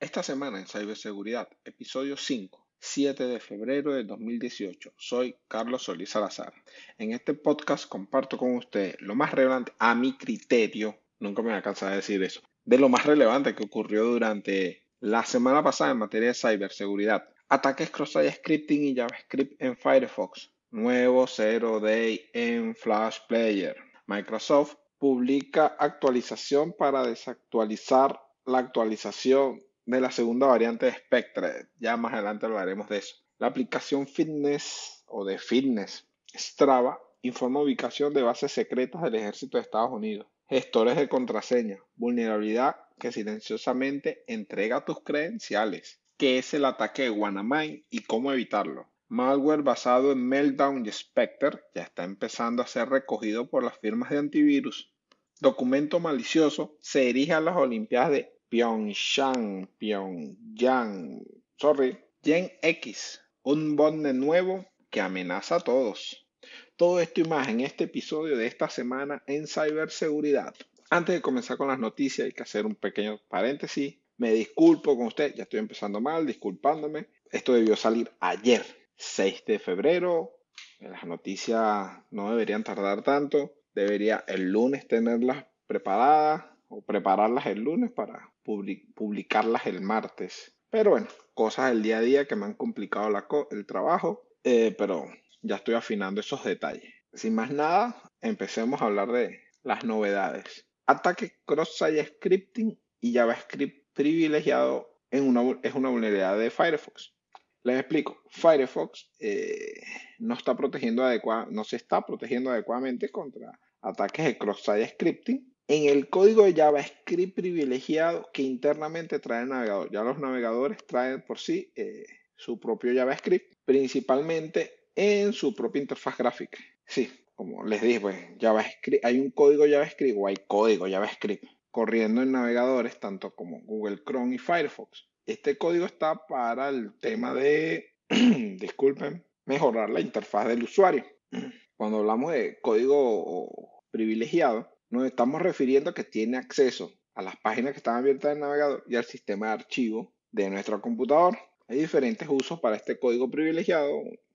Esta semana en Ciberseguridad, episodio 5, 7 de febrero de 2018. Soy Carlos Solís Salazar. En este podcast comparto con ustedes lo más relevante a mi criterio, nunca me voy a cansar de decir eso, de lo más relevante que ocurrió durante la semana pasada en materia de ciberseguridad. Ataques cross-site scripting y JavaScript en Firefox. Nuevo Zero Day en Flash Player. Microsoft publica actualización para desactualizar la actualización de la segunda variante de Spectre. Ya más adelante hablaremos de eso. La aplicación Fitness o de Fitness Strava informa ubicación de bases secretas del ejército de Estados Unidos. Gestores de contraseña. Vulnerabilidad que silenciosamente entrega tus credenciales. ¿Qué es el ataque de y cómo evitarlo? Malware basado en Meltdown y Spectre ya está empezando a ser recogido por las firmas de antivirus. Documento malicioso se erige a las Olimpiadas de Pyeongchang, Pyongyang, sorry, Gen X, un bonde nuevo que amenaza a todos. Todo esto y más en este episodio de esta semana en ciberseguridad. Antes de comenzar con las noticias hay que hacer un pequeño paréntesis. Me disculpo con usted, ya estoy empezando mal, disculpándome. Esto debió salir ayer, 6 de febrero. Las noticias no deberían tardar tanto. Debería el lunes tenerlas preparadas o prepararlas el lunes para publicarlas el martes. Pero bueno, cosas del día a día que me han complicado el trabajo, eh, pero ya estoy afinando esos detalles. Sin más nada, empecemos a hablar de las novedades. Ataque cross-site scripting y JavaScript privilegiado en una, es una vulnerabilidad de Firefox. Les explico, Firefox eh, no está protegiendo no se está protegiendo adecuadamente contra ataques de cross-site scripting en el código de JavaScript privilegiado que internamente trae el navegador. Ya los navegadores traen por sí eh, su propio JavaScript, principalmente en su propia interfaz gráfica. Sí, como les dije, pues JavaScript, hay un código JavaScript o hay código JavaScript corriendo en navegadores tanto como Google Chrome y Firefox. Este código está para el tema de, disculpen, mejorar la interfaz del usuario. Cuando hablamos de código privilegiado, nos estamos refiriendo a que tiene acceso a las páginas que están abiertas en el navegador y al sistema de archivo de nuestro computador. Hay diferentes usos para este código privilegiado.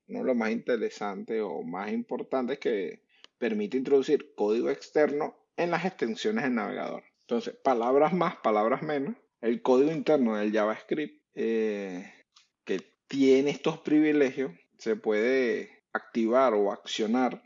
Uno de los más interesantes o más importantes es que permite introducir código externo en las extensiones del navegador. Entonces, palabras más, palabras menos. El código interno del JavaScript eh, que tiene estos privilegios se puede activar o accionar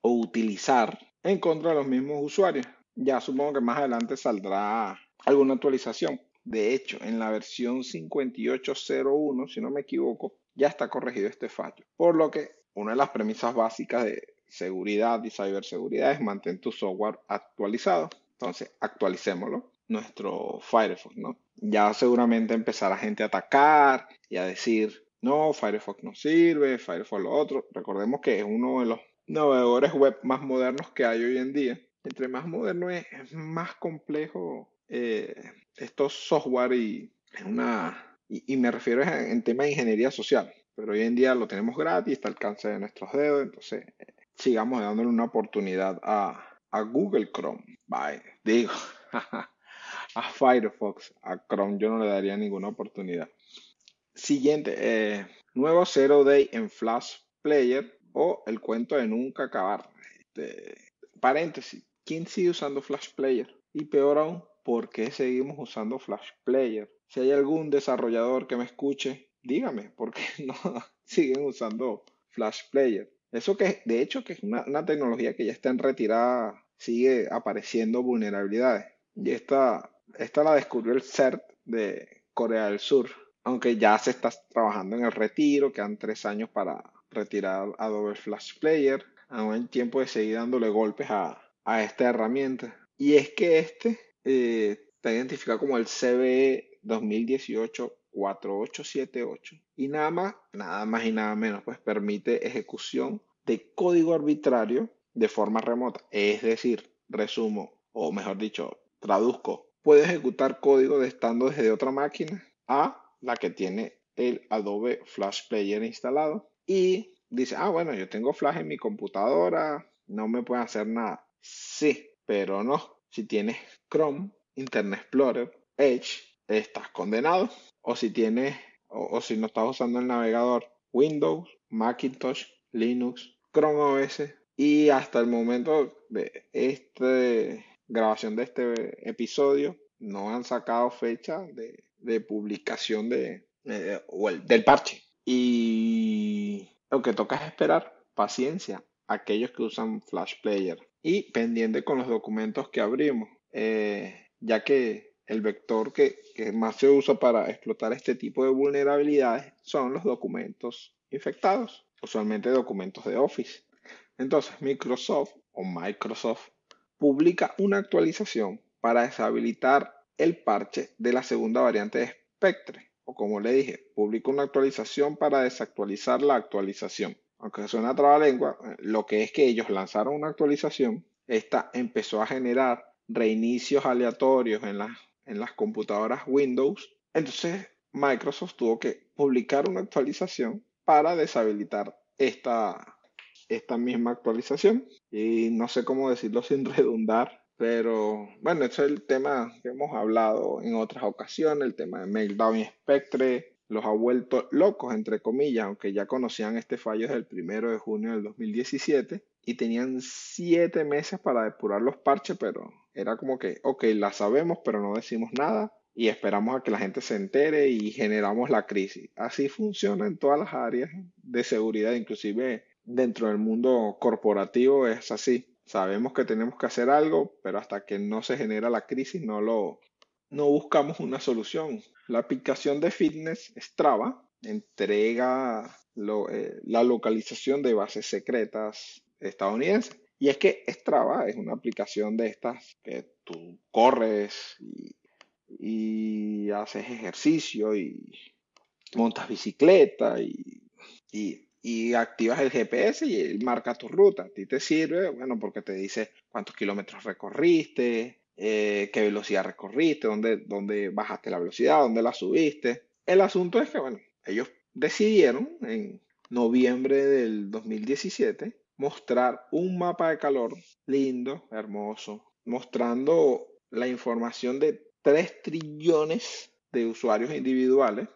o utilizar en contra de los mismos usuarios. Ya supongo que más adelante saldrá alguna actualización. De hecho, en la versión 5801, si no me equivoco, ya está corregido este fallo. Por lo que una de las premisas básicas de seguridad y ciberseguridad es mantener tu software actualizado. Entonces, actualicémoslo. Nuestro Firefox, ¿no? Ya seguramente empezará gente a atacar y a decir, no, Firefox no sirve, Firefox lo otro. Recordemos que es uno de los navegadores web más modernos que hay hoy en día. Entre más moderno es, más complejo eh, estos software y, una, y, me refiero en tema de ingeniería social. Pero hoy en día lo tenemos gratis, está al alcance de nuestros dedos, entonces eh, sigamos dándole una oportunidad a, Google Chrome. Bye. Digo, a Firefox, a Chrome yo no le daría ninguna oportunidad. Siguiente, eh, nuevo Zero Day en Flash Player o el cuento de nunca acabar. Este, paréntesis, ¿quién sigue usando Flash Player? Y peor aún, ¿por qué seguimos usando Flash Player? Si hay algún desarrollador que me escuche, dígame, ¿por qué no siguen usando Flash Player? Eso que, de hecho, que es una, tecnología que ya está en retirada, sigue apareciendo vulnerabilidades. Y esta, esta la descubrió el CERT de Corea del Sur, aunque ya se está trabajando en el retiro, quedan tres años para retirar Adobe Flash Player. Aún hay tiempo de seguir dándole golpes a, esta herramienta. Y es que este eh, está identificado como el CVE 2018 4878 y nada más, nada más y nada menos, pues permite ejecución de código arbitrario de forma remota. Es decir, resumo, o mejor dicho, traduzco, puede ejecutar código de estando desde otra máquina a la que tiene el Adobe Flash Player instalado y dice, ah, bueno, yo tengo Flash en mi computadora, no me puede hacer nada. Sí, pero no. Si tienes Chrome, Internet Explorer, Edge, estás condenado. O si tienes, o, si no estás usando el navegador Windows, Macintosh, Linux, Chrome OS y hasta el momento de esta grabación de este episodio no han sacado fecha de, publicación de, del parche. Y lo que toca es esperar, paciencia, aquellos que usan Flash Player y pendiente con los documentos que abrimos, eh, ya que el vector que, más se usa para explotar este tipo de vulnerabilidades son los documentos infectados, usualmente documentos de Office. Entonces Microsoft o Microsoft publica una actualización para deshabilitar el parche de la segunda variante de Spectre. O como le dije, publica una actualización para desactualizar la actualización. Aunque suena lengua, lo que es que ellos lanzaron una actualización, esta empezó a generar reinicios aleatorios en las en las computadoras Windows. Entonces Microsoft tuvo que publicar una actualización para deshabilitar esta, esta misma actualización. Y no sé cómo decirlo sin redundar, pero bueno, eso es el tema que hemos hablado en otras ocasiones, el tema de Meltdown y Spectre. Los ha vuelto locos, entre comillas, aunque ya conocían este fallo desde el primero de junio del 2017 y tenían siete meses para depurar los parches, pero era como que, ok, la sabemos, pero no decimos nada y esperamos a que la gente se entere y generamos la crisis. Así funciona en todas las áreas de seguridad, inclusive dentro del mundo corporativo es así. Sabemos que tenemos que hacer algo, pero hasta que no se genera la crisis no lo no buscamos una solución. La aplicación de fitness Strava entrega eh, la localización de bases secretas estadounidenses y es que Strava es una aplicación de estas que tú corres y, haces ejercicio y montas bicicleta y, activas el GPS y él marca tu ruta. A ti te sirve, bueno, porque te dice cuántos kilómetros recorriste, eh, qué velocidad recorriste, dónde, dónde bajaste la velocidad, dónde la subiste. El asunto es que, bueno, ellos decidieron en noviembre del 2017 mostrar un mapa de calor lindo, hermoso, mostrando la información de 3 trillones de usuarios individuales,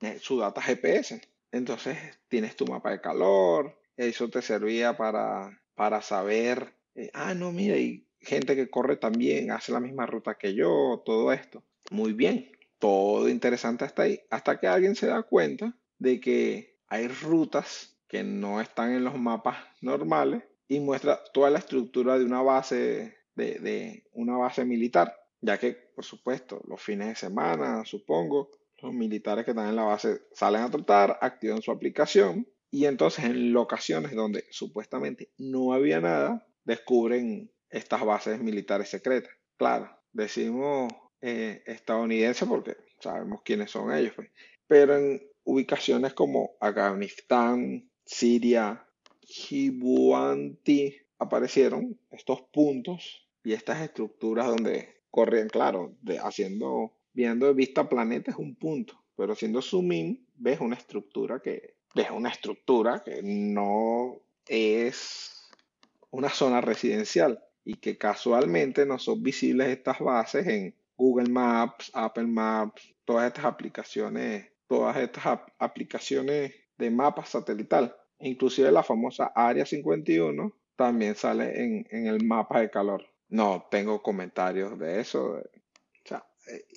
eh, su data GPS. Entonces tienes tu mapa de calor, eso te servía para, para saber, eh, ah, no, mira, hay gente que corre también, hace la misma ruta que yo, todo esto. Muy bien, todo interesante hasta ahí, hasta que alguien se da cuenta de que hay rutas que no están en los mapas normales y muestra toda la estructura de una base de, una base militar, ya que por supuesto los fines de semana, supongo, los militares que están en la base salen a tratar, activan su aplicación y entonces en locaciones donde supuestamente no había nada, descubren estas bases militares secretas. Claro, decimos eh, estadounidenses porque sabemos quiénes son ellos, pues. pero en ubicaciones como Afganistán, Siria, Djibouti, aparecieron estos puntos y estas estructuras donde corrían, claro, de, haciendo, viendo de vista planeta es un punto, pero haciendo zoom in ves una estructura que, ves una estructura que no es una zona residencial y que casualmente no son visibles estas bases en Google Maps, Apple Maps, todas estas aplicaciones, todas estas aplicaciones de mapa satelital. Inclusive la famosa Área 51 también sale en, el mapa de calor. No tengo comentarios de eso.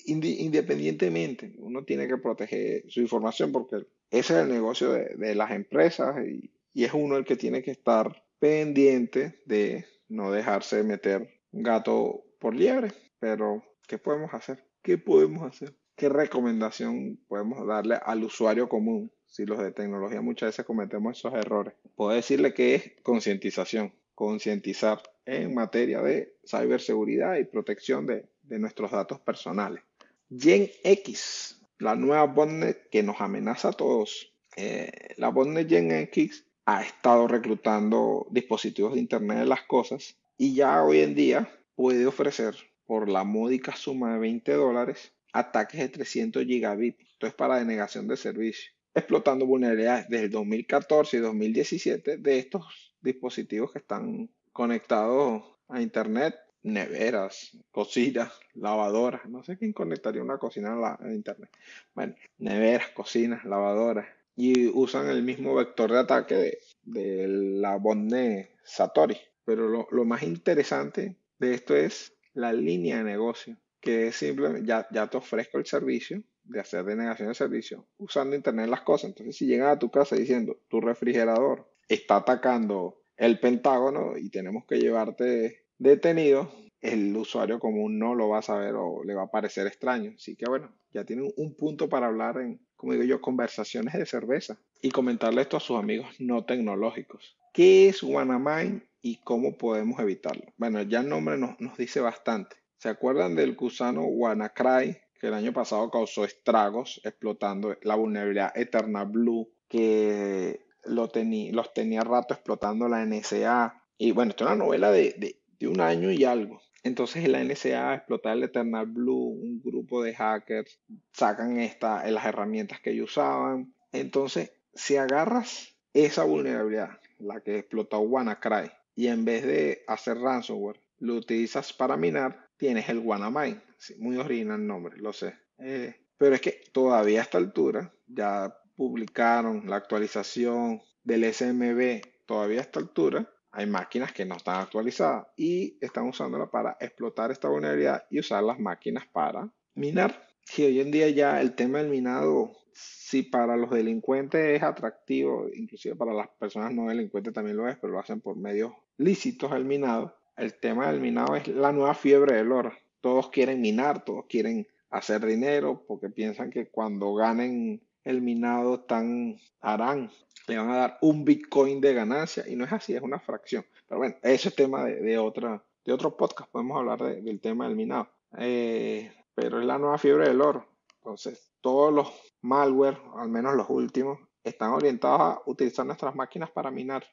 Independientemente, uno tiene que proteger su información porque ese es el negocio de, las empresas y, es uno el que tiene que estar pendiente de no dejarse meter gato por liebre. Pero, ¿qué podemos hacer? ¿Qué podemos hacer? ¿Qué recomendación podemos darle al usuario común? si los de tecnología muchas veces cometemos esos errores. Puedo decirle que es concientización, concientizar en materia de ciberseguridad y protección de, nuestros datos personales. Gen X, la nueva botnet que nos amenaza a todos. Eh, la botnet Gen X ha estado reclutando dispositivos de Internet de las Cosas y ya hoy en día puede ofrecer por la módica suma de 20 dólares ataques de 300 gigabits. Esto es para denegación de servicio explotando vulnerabilidades desde el 2014 y 2017 de estos dispositivos que están conectados a Internet neveras, cocinas, lavadoras. No sé quién conectaría una cocina a, la, internet. Bueno, neveras, cocinas, lavadoras. Y usan el mismo vector de ataque de, la botnet Satori. Pero lo, lo, más interesante de esto es la línea de negocio, que es simplemente, ya, ya te ofrezco el servicio de hacer denegación de servicio usando Internet las cosas. Entonces, si llegan a tu casa diciendo tu refrigerador está atacando el Pentágono y tenemos que llevarte detenido, el usuario común no lo va a saber o le va a parecer extraño. Así que bueno, ya tienen un punto para hablar en, como digo yo, conversaciones de cerveza y comentarle esto a sus amigos no tecnológicos. ¿Qué es Wanamind y cómo podemos evitarlo? Bueno, ya el nombre nos, dice bastante. ¿Se acuerdan del gusano WannaCry que el año pasado causó estragos explotando la vulnerabilidad Eternal Blue que lo los tenía rato explotando la NSA? Y bueno, esto es una novela de un año y algo. Entonces la NSA explota el Eternal Blue, un grupo de hackers sacan esta, las herramientas que ellos usaban. Entonces, si agarras esa vulnerabilidad, la que explotó WannaCry, y en vez de hacer ransomware, lo utilizas para minar, tienes el WannaMine. muy original el nombre, lo sé. Eh, pero es que todavía a esta altura, ya publicaron la actualización del SMB, todavía a esta altura, hay máquinas que no están actualizadas y están usándola para explotar esta vulnerabilidad y usar las máquinas para minar. Si hoy en día ya el tema del minado, si para los delincuentes es atractivo, inclusive para las personas no delincuentes también lo es, pero lo hacen por medios lícitos el minado, el tema del minado es la nueva fiebre del oro. Todos quieren minar, todos quieren hacer dinero porque piensan que cuando ganen el minado tan harán le van a dar un Bitcoin de ganancia y no es así, es una fracción. Pero bueno, ese es tema de, otra, de otro podcast, podemos hablar del tema del minado. Eh, pero es la nueva fiebre del oro. Entonces, todos los malware, al menos los últimos, están orientados a utilizar nuestras máquinas para minar.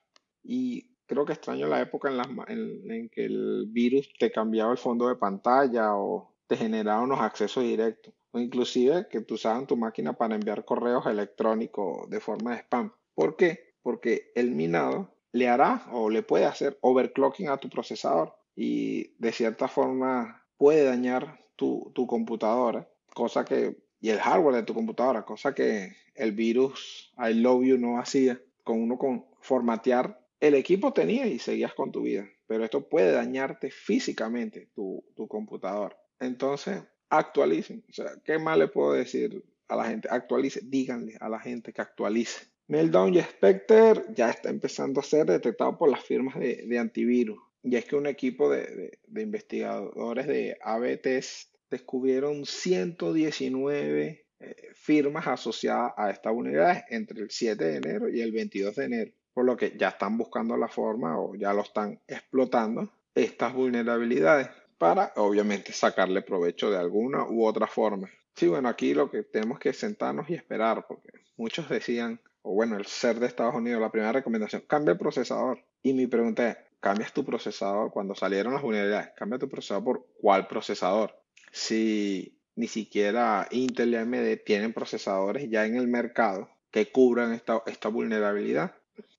Y creo que extraño la época en, en que el virus te cambiaba el fondo de pantalla o te generaba unos accesos directos. O inclusive que tú usaban tu máquina para enviar correos electrónicos de forma de spam. ¿Por qué? Porque el minado le hará o le puede hacer overclocking a tu procesador y de cierta forma puede dañar tu, computadora, cosa que, y el hardware de tu computadora, cosa que el virus I love you no hacía con uno con formatear el equipo tenía y seguías con tu vida, pero esto puede dañarte físicamente tu, tu computadora. Entonces, actualicen. O sea, ¿qué más le puedo decir a la gente? Actualice, díganle a la gente que actualice. Meltdown y Spectre ya está empezando a ser detectado por las firmas de, antivirus. Y es que un equipo de, investigadores de ABTS descubrieron 119 eh, firmas asociadas a esta vulnerabilidad entre el 7 de enero y el 22 de enero. Por lo que ya están buscando la forma o ya lo están explotando estas vulnerabilidades para obviamente sacarle provecho de alguna u otra forma. Sí, bueno, aquí lo que tenemos que sentarnos y esperar, porque muchos decían, o bueno, el ser de Estados Unidos, la primera recomendación, cambia el procesador. Y mi pregunta es, ¿cambias tu procesador cuando salieron las unidades? ¿Cambia tu procesador por cuál procesador? Si ni siquiera Intel y AMD tienen procesadores ya en el mercado que cubran esta, esta vulnerabilidad.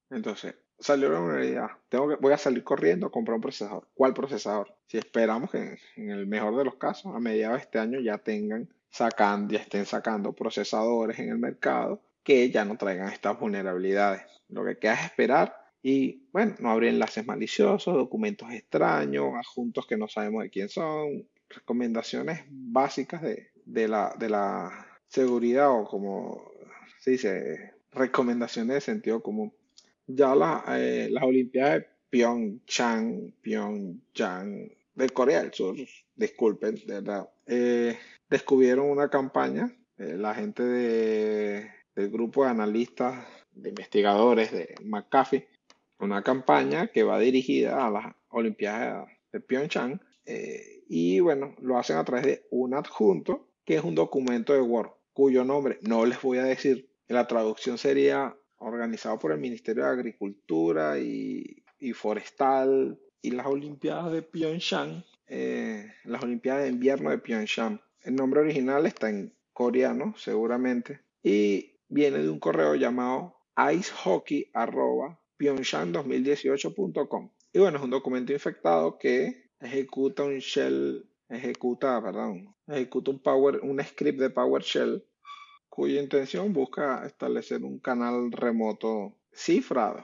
Entonces, salió la vulnerabilidad. Tengo que, voy a salir corriendo a comprar un procesador. ¿Cuál procesador? Si esperamos que en el mejor de los casos, a mediados de este año ya tengan sacando, ya estén sacando procesadores en el mercado que ya no traigan estas vulnerabilidades. Lo que queda es esperar y, bueno, no abrir enlaces maliciosos, documentos extraños, adjuntos que no sabemos de quién son, recomendaciones básicas de, la, de la seguridad o como se dice, recomendaciones de sentido común. Ya la, eh, las Olimpiadas de Pyeongchang, Pyeongchang, de Corea del Sur, disculpen, de verdad, eh, descubrieron una campaña, eh, la gente de del grupo de analistas, de investigadores de McAfee, una campaña que va dirigida a las Olimpiadas de Pyeongchang. Eh, y bueno, lo hacen a través de un adjunto, que es un documento de Word, cuyo nombre no les voy a decir. La traducción sería organizado por el Ministerio de Agricultura y, Forestal y las Olimpiadas de Pyeongchang, eh, las Olimpiadas de Invierno de Pyeongchang. El nombre original está en coreano, seguramente. Y viene de un correo llamado icehockey.pyeongchang2018.com. Y bueno, es un documento infectado que ejecuta un shell, ejecuta, perdón, ejecuta un script de PowerShell cuya intención busca establecer un canal remoto cifrado.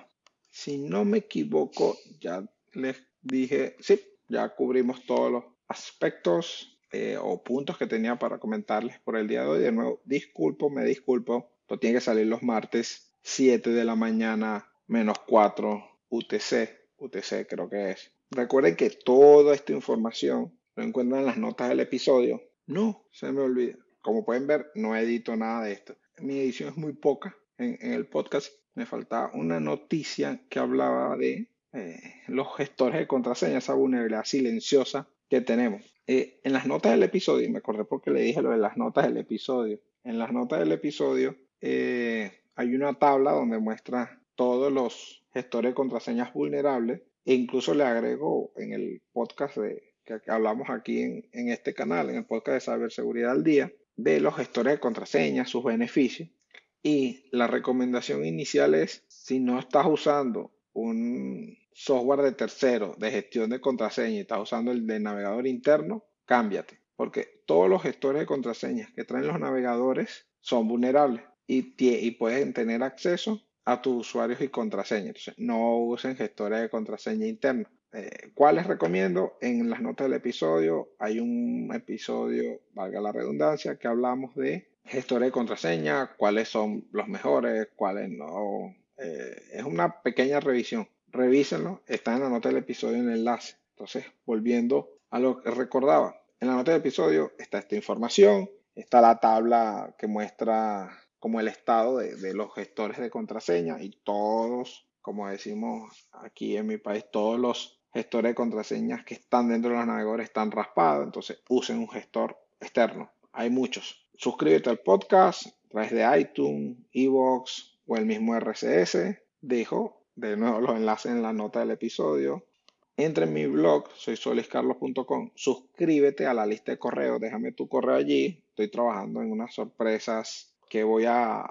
Si no me equivoco, ya les dije, sí, ya cubrimos todos los aspectos eh, o puntos que tenía para comentarles por el día de hoy. De nuevo, disculpo, me disculpo. Esto tiene que salir los martes 7 de la mañana menos 4 UTC. UTC creo que es. Recuerden que toda esta información lo encuentran en las notas del episodio. No, se me olvida. Como pueden ver, no edito nada de esto. Mi edición es muy poca. En, el podcast me faltaba una noticia que hablaba de eh, los gestores de contraseña, esa vulnerabilidad silenciosa que tenemos. Eh, en las notas del episodio, me acordé porque le dije lo de las notas del episodio. En las notas del episodio eh, hay una tabla donde muestra todos los gestores de contraseñas vulnerables e incluso le agrego en el podcast de, que hablamos aquí en, en este canal, en el podcast de ciberseguridad al día, de los gestores de contraseñas, sus beneficios. Y la recomendación inicial es, si no estás usando un software de tercero de gestión de contraseña y estás usando el de navegador interno, cámbiate. Porque todos los gestores de contraseñas que traen los navegadores son vulnerables y, y pueden tener acceso a tus usuarios y contraseñas. Entonces, no usen gestores de contraseña internos. Eh, ¿Cuáles recomiendo? En las notas del episodio hay un episodio, valga la redundancia, que hablamos de gestores de contraseña, cuáles son los mejores, cuáles no. Eh, es una pequeña revisión. Revísenlo, está en la nota del episodio en el enlace. Entonces, volviendo a lo que recordaba, en la nota del episodio está esta información, está la tabla que muestra como el estado de, de los gestores de contraseña y todos, como decimos aquí en mi país, todos los gestores de contraseñas que están dentro de los navegadores están raspados, entonces usen un gestor externo. Hay muchos. Suscríbete al podcast a través de iTunes, Evox o el mismo RCS. Dejo de nuevo los enlaces en la nota del episodio. Entra en mi blog, soy soliscarlos.com. Suscríbete a la lista de correos, déjame tu correo allí. Estoy trabajando en unas sorpresas que voy a,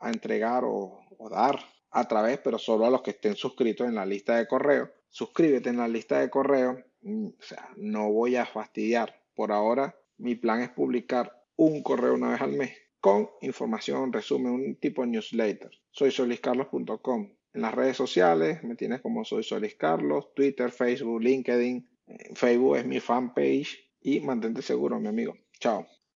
entregar o, o dar a través, pero solo a los que estén suscritos en la lista de correo suscríbete en la lista de correo. Mm, o sea, no voy a fastidiar. Por ahora, mi plan es publicar un correo una vez al mes con información, resumen, un tipo de newsletter. Soy soliscarlos.com. En las redes sociales me tienes como soy Solis Carlos, Twitter, Facebook, LinkedIn. Facebook es mi fanpage y mantente seguro, mi amigo. Chao.